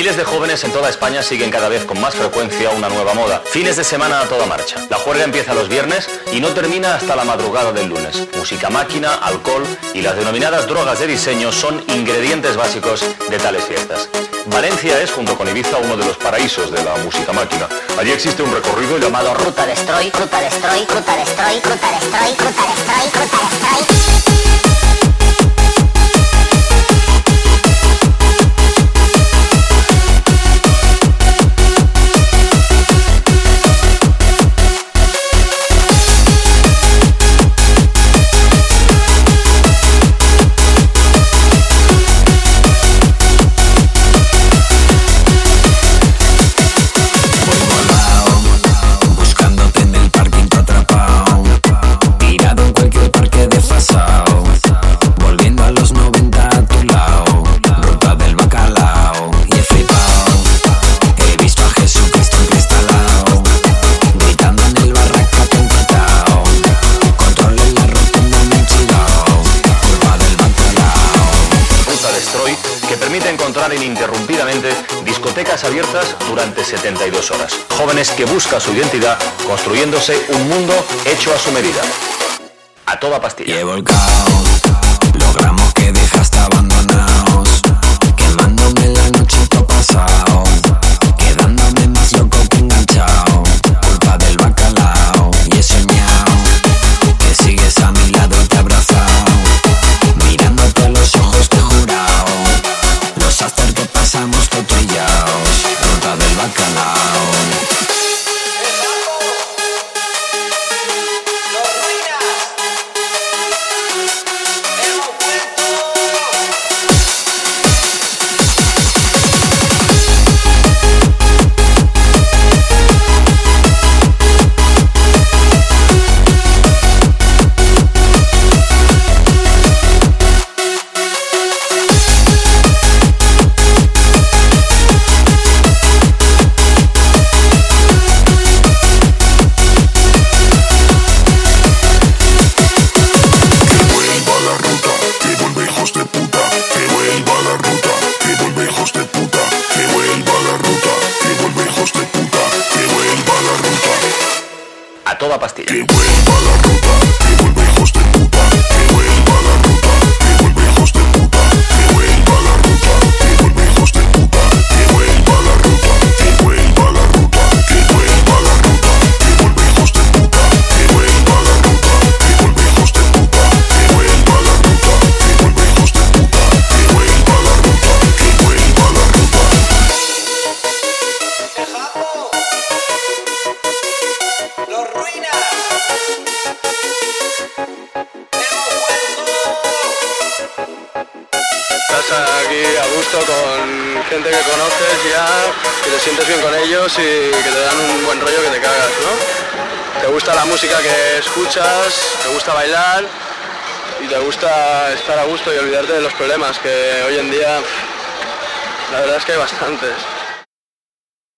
Miles de jóvenes en toda España siguen cada vez con más frecuencia una nueva moda. Fines de semana a toda marcha. La juerga empieza los viernes y no termina hasta la madrugada del lunes. Música máquina, alcohol y las denominadas drogas de diseño son ingredientes básicos de tales fiestas. Valencia es, junto con Ibiza, uno de los paraísos de la música máquina. Allí existe un recorrido llamado Ruta Destroy, Ruta Destroy, Ruta Destroy, Ruta Destroy, Ruta Destroy, Ruta Destroy. Que permite encontrar ininterrumpidamente discotecas abiertas durante 72 horas. Jóvenes que buscan su identidad construyéndose un mundo hecho a su medida. A toda pastilla. Ruta A toda pastilla. Aquí a gusto con gente que conoces ya, que te sientes bien con ellos y que te dan un buen rollo que te cagas, ¿no? Te gusta la música que escuchas, te gusta bailar y te gusta estar a gusto y olvidarte de los problemas que hoy en día la verdad es que hay bastantes.